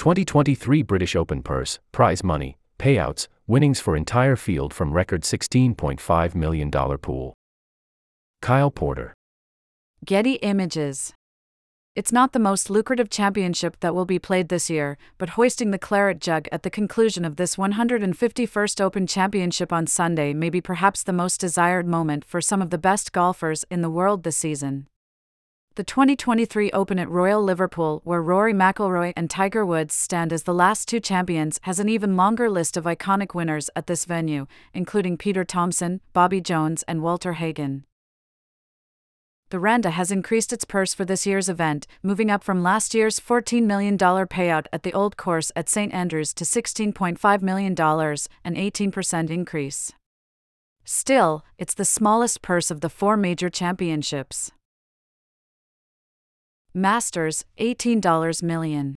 2023 British Open purse, prize money, payouts, winnings for entire field from record $16.5 million pool. Kyle Porter. Getty Images. It's not the most lucrative championship that will be played this year, but hoisting the claret jug at the conclusion of this 151st Open Championship on Sunday may be perhaps the most desired moment for some of the best golfers in the world this season. The 2023 Open at Royal Liverpool, where Rory McIlroy and Tiger Woods stand as the last two champions, has an even longer list of iconic winners at this venue, including Peter Thomson, Bobby Jones, and Walter Hagen. The R&A has increased its purse for this year's event, moving up from last year's $14 million payout at the old course at St Andrews to $16.5 million, an 18% increase. Still, it's the smallest purse of the four major championships. Masters, $18 million.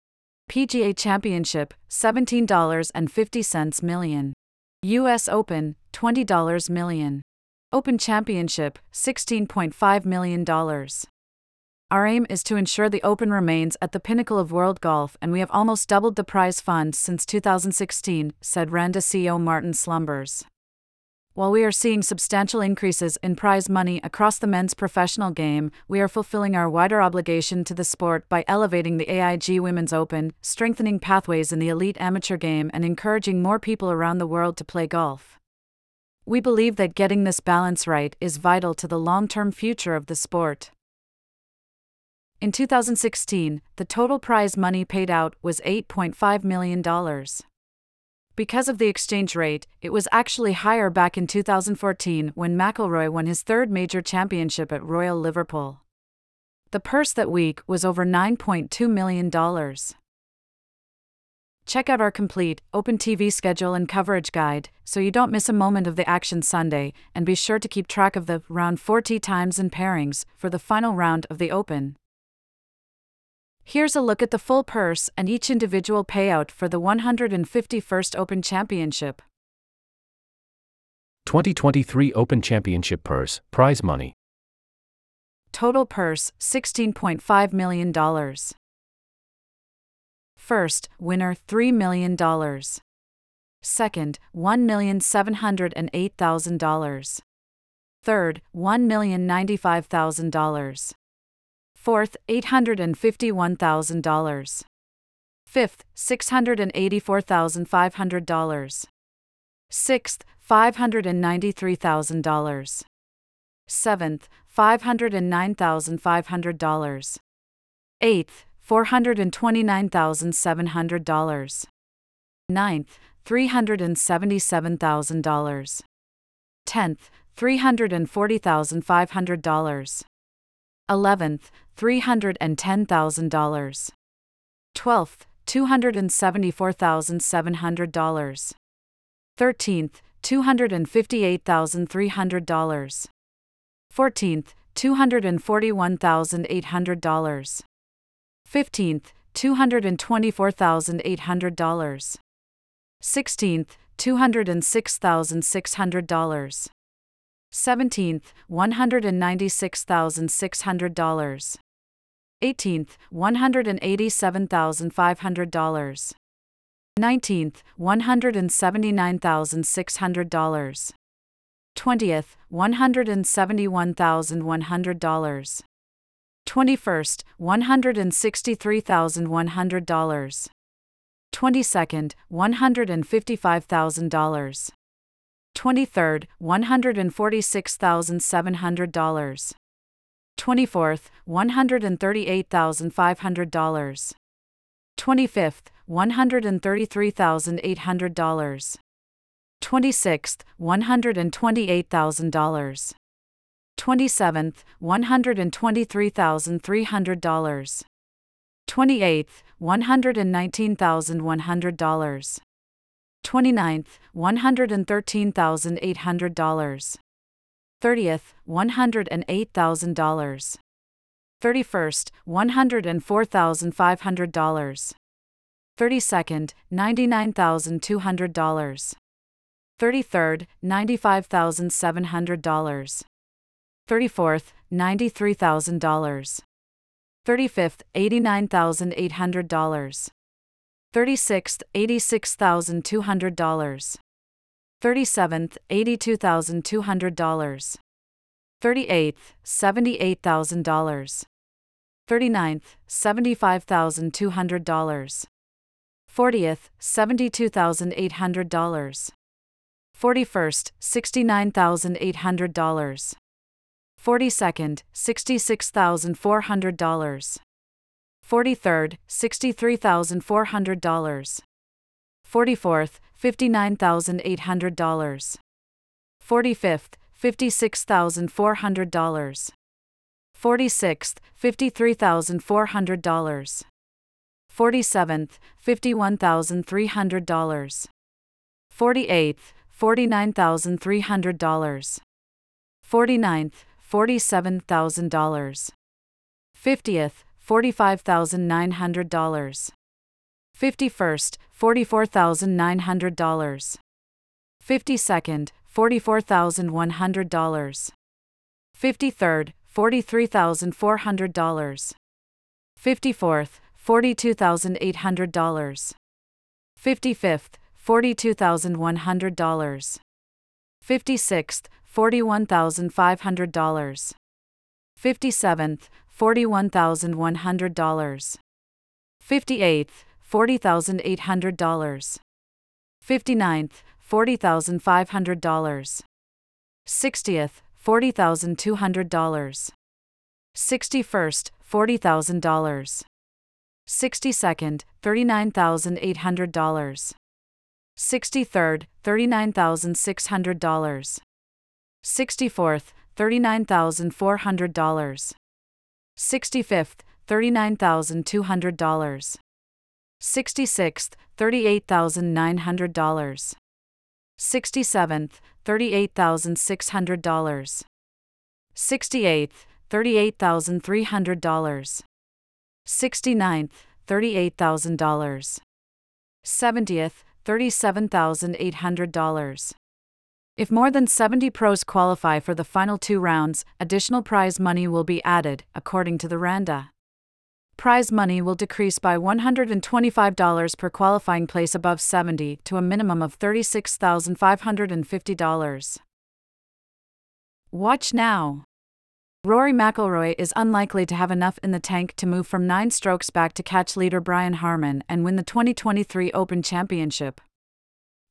PGA Championship, $17.50 million. US Open, $20 million. Open Championship, $16.5 million. Our aim is to ensure the Open remains at the pinnacle of world golf, and we have almost doubled the prize fund since 2016, said R&A CEO Martin Slumbers. While we are seeing substantial increases in prize money across the men's professional game, we are fulfilling our wider obligation to the sport by elevating the AIG Women's Open, strengthening pathways in the elite amateur game, and encouraging more people around the world to play golf. We believe that getting this balance right is vital to the long term future of the sport. In 2016, the total prize money paid out was $8.5 million. Because of the exchange rate, it was actually higher back in 2014 when McIlroy won his third major championship at Royal Liverpool. The purse that week was over $9.2 million. Check out our complete Open TV schedule and coverage guide so you don't miss a moment of the action Sunday, and be sure to keep track of the round 40 times and pairings for the final round of the Open. Here's a look at the full purse and each individual payout for the 151st Open Championship. 2023 Open Championship purse, prize money. Total purse $16.5 million. First, winner $3 million. Second, $1,708,000. Third, $1,095,000. Fourth, $851,000. Fifth, $684,500. Sixth, $593,000. Seventh, $509,500. Eighth, $429,700. Ninth, $377,000. Tenth, $340,500. Eleventh, $310,000. Twelfth, $274,700. Thirteenth, $258,300. Fourteenth, $241,800. Fifteenth, $224,800. Sixteenth, $206,600. Seventeenth, $196,600. Eighteenth, $187,500. Nineteenth, $179,600. Twentieth, $171,100. Twenty-first, $163,100. Twenty-second, $155,000. 23rd, $146,700. 24th, $138,500. 25th, $133,800. 26th, $128,000. 27th, $123,300. 28th, $119,100. 29th, $113,800. 30th, $108,000. 31st, $104,500. 32nd, $99,200. 33rd, $95,700. 34th, $93,000. 35th, $89,800. 36th, $86,200. 37th, $82,200. 38th, $78,000. 39th, $75,200. 40th, $72,800. 41st, $69,800. 42nd, $66,400. 43rd, $63,400. 44th, $59,800. 45th, $56,400. 46th, $53,400. 47th, $51,300. 48th, $49,300. 49th, $47,000. 50th, $45,900. 51st, $44,900. 52nd, $44,100. 53rd, $43,400. 54th, $42,800. 55th, $42,100. 56th, $41,500. 57th, $41,100. 58th, $40,800. 59th, $40,500. 60th, $40,200. 61st, $40,000. 62nd, $39,800. 63rd, $39,600. 64th, $39,400. 65th, $39,200. 66th, $38,900. 67th, $38,600. 68th, $38,300. 69th, $38,000. 70th, $37,800. If more than 70 pros qualify for the final two rounds, additional prize money will be added, according to the R&A. Prize money will decrease by $125 per qualifying place above 70 to a minimum of $36,550. Watch now. Rory McIlroy is unlikely to have enough in the tank to move from nine strokes back to catch leader Brian Harman and win the 2023 Open Championship.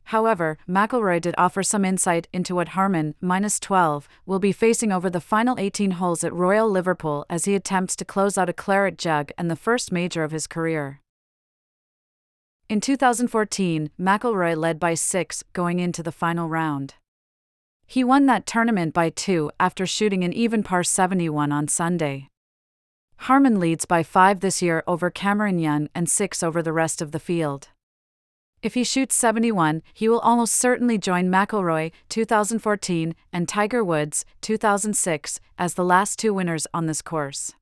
However, McIlroy did offer some insight into what Harman, minus 12, will be facing over the final 18 holes at Royal Liverpool as he attempts to close out a claret jug and the first major of his career. In 2014, McIlroy led by six going into the final round. He won that tournament by two after shooting an even par 71 on Sunday. Harman leads by five this year over Cameron Young and six over the rest of the field. If he shoots 71, he will almost certainly join McIlroy 2014 and Tiger Woods 2006 as the last two winners on this course.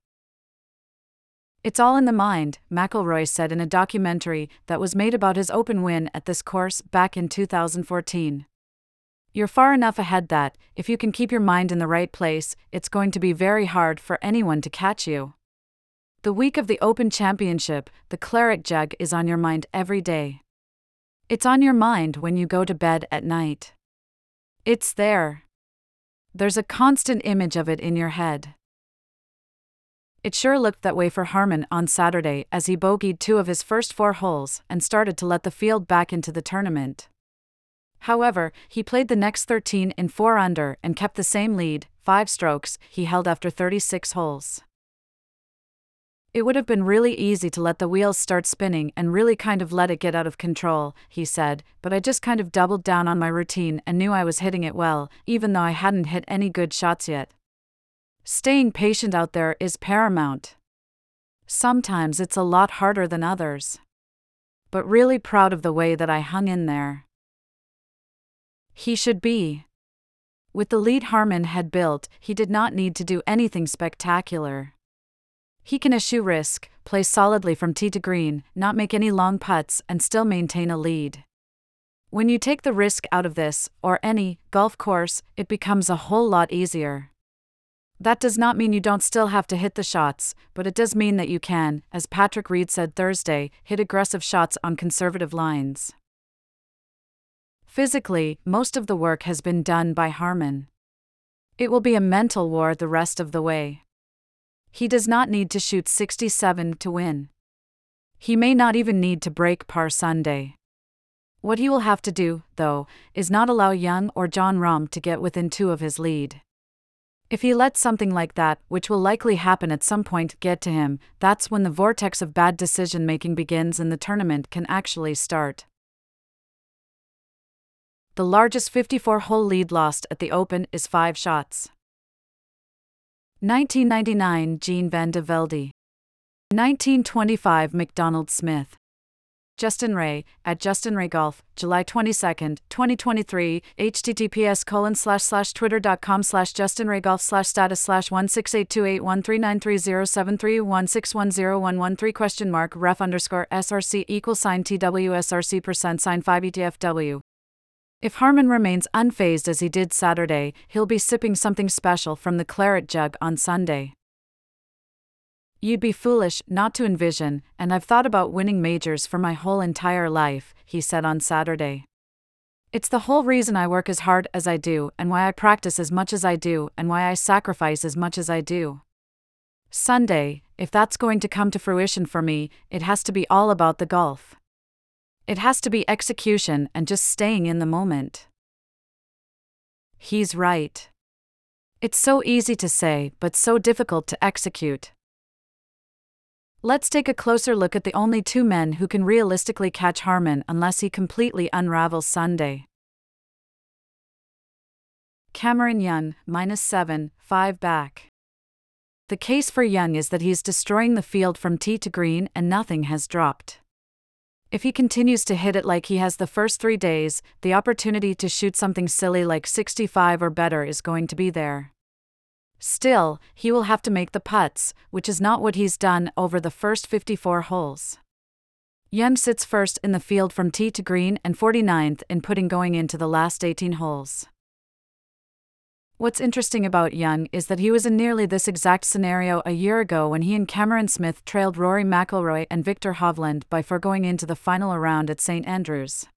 It's all in the mind, McIlroy said in a documentary that was made about his open win at this course back in 2014. You're far enough ahead that, if you can keep your mind in the right place, it's going to be very hard for anyone to catch you. The week of the Open Championship, the claret jug is on your mind every day. It's on your mind when you go to bed at night. It's there. There's a constant image of it in your head. It sure looked that way for Harman on Saturday as he bogeyed two of his first four holes and started to let the field back into the tournament. However, he played the next 13 in 4 under and kept the same lead, 5 strokes, he held after 36 holes. It would have been really easy to let the wheels start spinning and really kind of let it get out of control, he said, but I just kind of doubled down on my routine and knew I was hitting it well, even though I hadn't hit any good shots yet. Staying patient out there is paramount. Sometimes it's a lot harder than others. But really proud of the way that I hung in there. He should be. With the lead Harman had built, he did not need to do anything spectacular. He can eschew risk, play solidly from tee to green, not make any long putts, and still maintain a lead. When you take the risk out of this, or any, golf course, it becomes a whole lot easier. That does not mean you don't still have to hit the shots, but it does mean that you can, as Patrick Reed said Thursday, hit aggressive shots on conservative lines. Physically, most of the work has been done by Harman. It will be a mental war the rest of the way. He does not need to shoot 67 to win. He may not even need to break par Sunday. What he will have to do, though, is not allow Young or Jon Rahm to get within two of his lead. If he lets something like that, which will likely happen at some point, get to him, that's when the vortex of bad decision making begins and the tournament can actually start. The largest 54 hole lead lost at the Open is five shots. 1999 Jean Van de Velde. 1925 Macdonald Smith. Justin Ray, at Justin Ray Golf, July 22, 2023, https colon slash slash twitter.com slash Justin Ray Golf slash status slash 1682813930731610113 question mark ref underscore SRC equal sign TWSRC percent sign 5 ETFW. If Harman remains unfazed as he did Saturday, he'll be sipping something special from the claret jug on Sunday. You'd be foolish not to envision, and I've thought about winning majors for my whole entire life, he said on Saturday. It's the whole reason I work as hard as I do, and why I practice as much as I do, and why I sacrifice as much as I do. Sunday, if that's going to come to fruition for me, it has to be all about the golf. It has to be execution and just staying in the moment. He's right. It's so easy to say, but so difficult to execute. Let's take a closer look at the only two men who can realistically catch Harman unless he completely unravels Sunday. Cameron Young, minus 7, 5 back. The case for Young is that he's destroying the field from tee to green and nothing has dropped. If he continues to hit it like he has the first three days, the opportunity to shoot something silly like 65 or better is going to be there. Still, he will have to make the putts, which is not what he's done over the first 54 holes. Young sits first in the field from tee to green and 49th in putting going into the last 18 holes. What's interesting about Young is that he was in nearly this exact scenario a year ago when he and Cameron Smith trailed Rory McIlroy and Viktor Hovland by foregoing into the final round at St Andrews.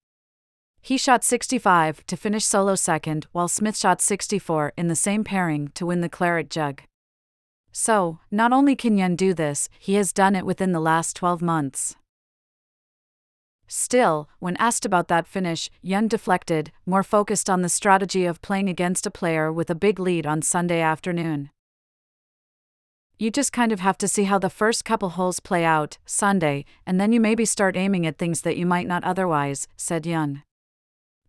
He shot 65 to finish solo second, while Smith shot 64 in the same pairing to win the Claret Jug. So, not only can Young do this, he has done it within the last 12 months. Still, when asked about that finish, Young deflected, more focused on the strategy of playing against a player with a big lead on Sunday afternoon. You just kind of have to see how the first couple holes play out, Sunday, and then you maybe start aiming at things that you might not otherwise, said Young.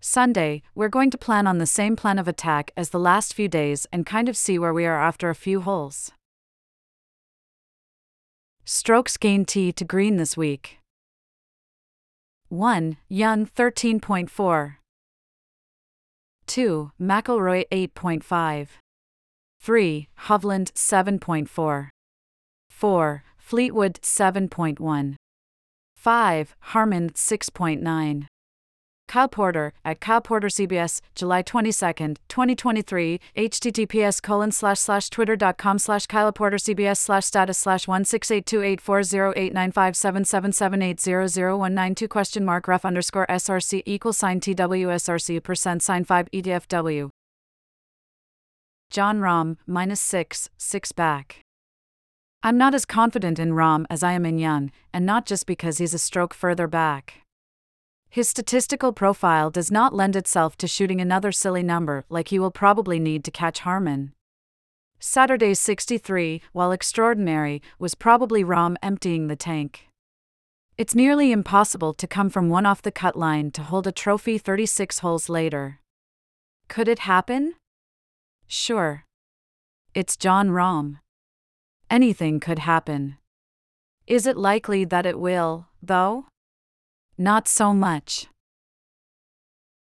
Sunday, we're going to plan on the same plan of attack as the last few days and kind of see where we are after a few holes. Strokes gained tee to green this week. 1. Young 13.4. 2. McIlroy 8.5. 3. Hovland 7.4. 4. Fleetwood 7.1. 5. Harman 6.9. Kyle Porter at Kyle Porter CBS, July 22nd, 2023, https colon slash slash twitter.com slash Kyle Porter CBS slash status slash 1682840895777780019 question mark ref underscore SRC equal sign TWSRC percent sign 5 EDFW. Jon Rahm, minus 6, 6 back. I'm not as confident in Rahm as I am in Young, and not just because he's a stroke further back. His statistical profile does not lend itself to shooting another silly number like he will probably need to catch Harman. Saturday's 63, while extraordinary, was probably Rahm emptying the tank. It's nearly impossible to come from one off the cut line to hold a trophy 36 holes later. Could it happen? Sure. It's Jon Rahm. Anything could happen. Is it likely that it will, though? Not so much.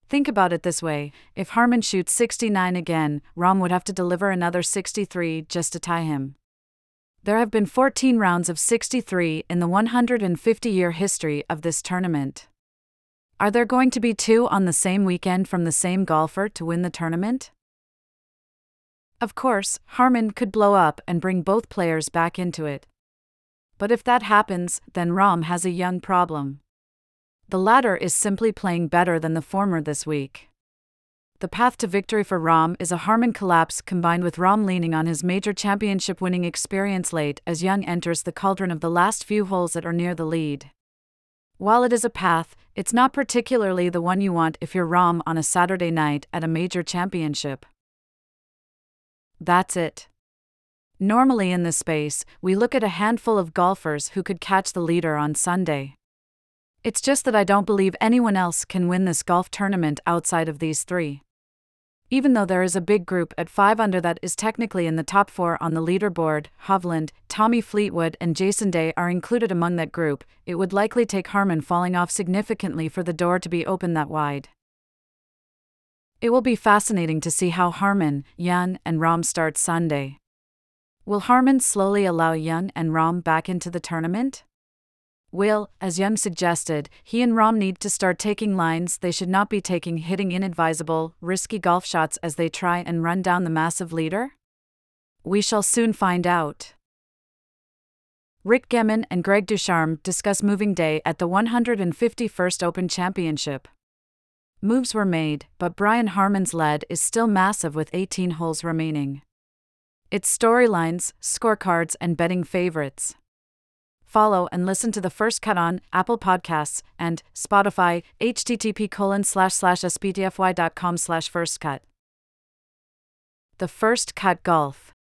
Think about it this way if Harman shoots 69 again, Rahm would have to deliver another 63 just to tie him. There have been 14 rounds of 63 in the 150 year history of this tournament. Are there going to be two on the same weekend from the same golfer to win the tournament? Of course, Harman could blow up and bring both players back into it. But if that happens, then Rahm has a young problem. The latter is simply playing better than the former this week. The path to victory for Rahm is a Harman collapse combined with Rahm leaning on his major championship winning experience late as Young enters the cauldron of the last few holes that are near the lead. While it is a path, it's not particularly the one you want if you're Rahm on a Saturday night at a major championship. That's it. Normally in this space, we look at a handful of golfers who could catch the leader on Sunday. It's just that I don't believe anyone else can win this golf tournament outside of these three. Even though there is a big group at 5 under that is technically in the top 4 on the leaderboard, Hovland, Tommy Fleetwood, and Jason Day are included among that group, it would likely take Harman falling off significantly for the door to be open that wide. It will be fascinating to see how Harman, Young, and Rahm start Sunday. Will Harman slowly allow Young and Rahm back into the tournament? Will, as Young suggested, he and Rahm need to start taking lines they should not be taking, hitting inadvisable, risky golf shots as they try and run down the massive leader? We shall soon find out. Rick Gehman and Greg Ducharme discuss moving day at the 151st Open Championship. Moves were made, but Brian Harman's lead is still massive with 18 holes remaining. Its storylines, scorecards, and betting favorites follow and listen to the first cut on Apple Podcasts and Spotify, http colon slash slash sptfy.com slash first cut. The first cut golf.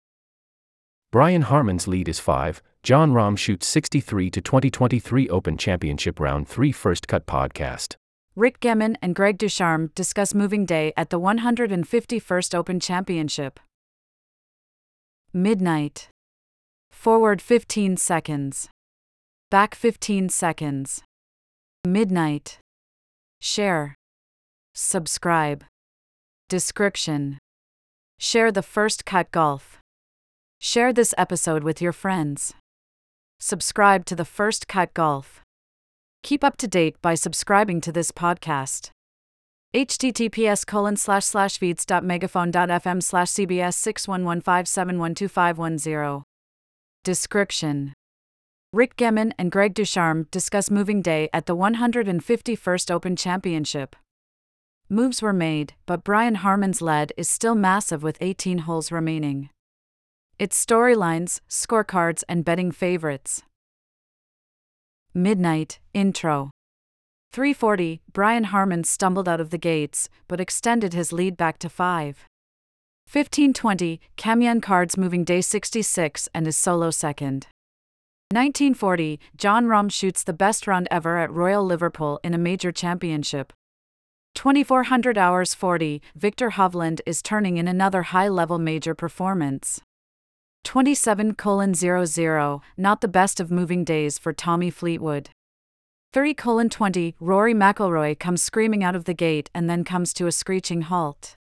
Brian Harman's lead is 5. Jon Rahm shoots 63 to 2023 Open Championship Round 3 First Cut podcast. Rick Gehman and Greg Ducharme discuss moving day at the 151st Open Championship. Midnight. Forward 15 seconds. Back 15 seconds. Midnight. Share. Subscribe. Description. Share the first cut golf. Share this episode with your friends. Subscribe to the first cut golf. Keep up to date by subscribing to this podcast. https colon slash slash feeds.megaphone.fm slash cbs 6115712510. Description Rick Gehman and Greg Ducharme discuss moving day at the 151st Open Championship. Moves were made, but Brian Harman's lead is still massive with 18 holes remaining. Its storylines, scorecards, and betting favorites. Midnight, intro. 340, Brian Harman stumbled out of the gates, but extended his lead back to 5. 1520, Cam Young cards moving day 66 and is solo second. 1940, Jon Rahm shoots the best round ever at Royal Liverpool in a major championship. 2400 hours 40, Viktor Hovland is turning in another high level major performance. 27 00, not the best of moving days for Tommy Fleetwood. 30 20, Rory McIlroy comes screaming out of the gate and then comes to a screeching halt.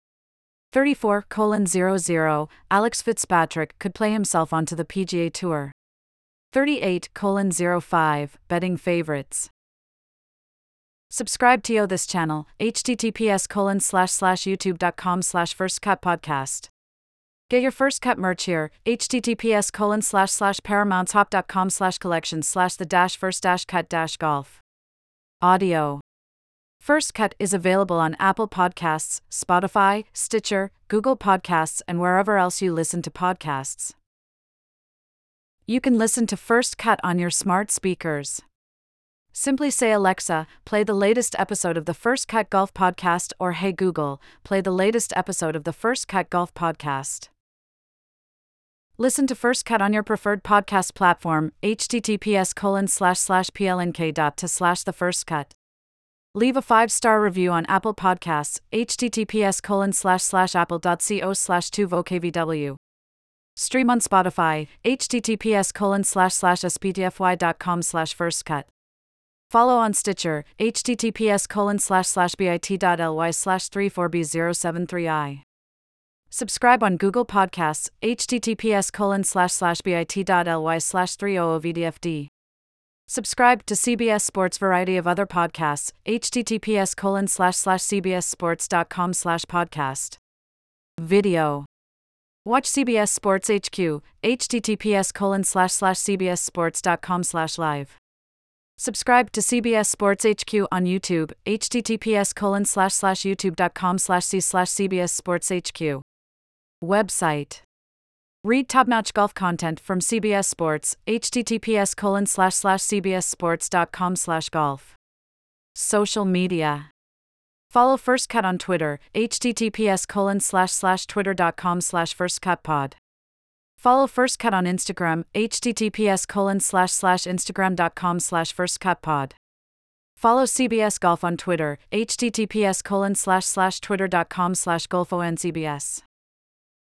34 00, Alex Fitzpatrick could play himself onto the PGA Tour. 38 05 Betting Favorites. Subscribe to this channel, https colon slash slash youtube.com slash first cut podcast. Get your first cut merch here, https colon slash slash paramountshop.com slash collection slash the dash first dash cut dash golf. Audio. First Cut is available on Apple Podcasts, Spotify, Stitcher, Google Podcasts, and wherever else you listen to podcasts. You can listen to First Cut on your smart speakers. Simply say, Alexa, play the latest episode of the First Cut Golf Podcast, or Hey Google, play the latest episode of the First Cut Golf Podcast. Listen to First Cut on your preferred podcast platform, https colon slash slash plnk dot to slash the first cut. Leave a five star review on Apple Podcasts, https colon slash slash apple.co slash 2 vocavw. Stream on Spotify, https colon slash slash sptfy.com slash first cut. Follow on Stitcher, https colon slash slash bit.ly slash 34b073i. Subscribe on Google Podcasts, https colon slash slash bit.ly slash 300vdfd. Subscribe to CBS Sports variety of other podcasts, https colon slash slash cbssports.com slash podcast. Video. Watch CBS Sports HQ, https colon slash slash cbssports.com slash live. Subscribe to CBS Sports HQ on YouTube, https colon slash slash youtube.com slash c slash CBS Sports HQ. Website. Read top-notch golf content from CBS Sports, https colon slash slash cbssports.com slash golf. Social media. Follow First Cut on Twitter, https colon slash slash twitter.com slash firstcutpod. Follow First Cut on Instagram, https colon slash slash instagram.com slash firstcutpod. Follow CBS Golf on Twitter, https colon slash slash twitter.com slash golfoncbs.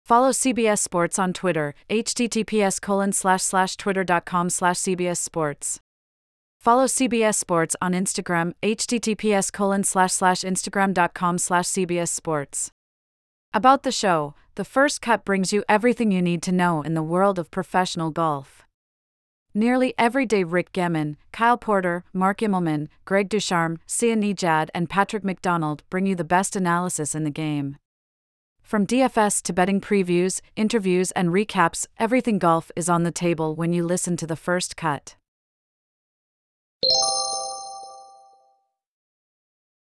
Follow CBS Sports on Twitter, https colon slash slash twitter.com slash cbs sports. Follow CBS Sports on Instagram, https colon slash slash instagram.com slash cbs sports. About the show, the first cut brings you everything you need to know in the world of professional golf. Nearly every day, Rick Gehman, Kyle Porter, Mark Immelman, Greg Ducharme, Sia Nejad, and Patrick McDonald bring you the best analysis in the game. From DFS to betting previews, interviews, and recaps, everything golf is on the table when you listen to the first cut you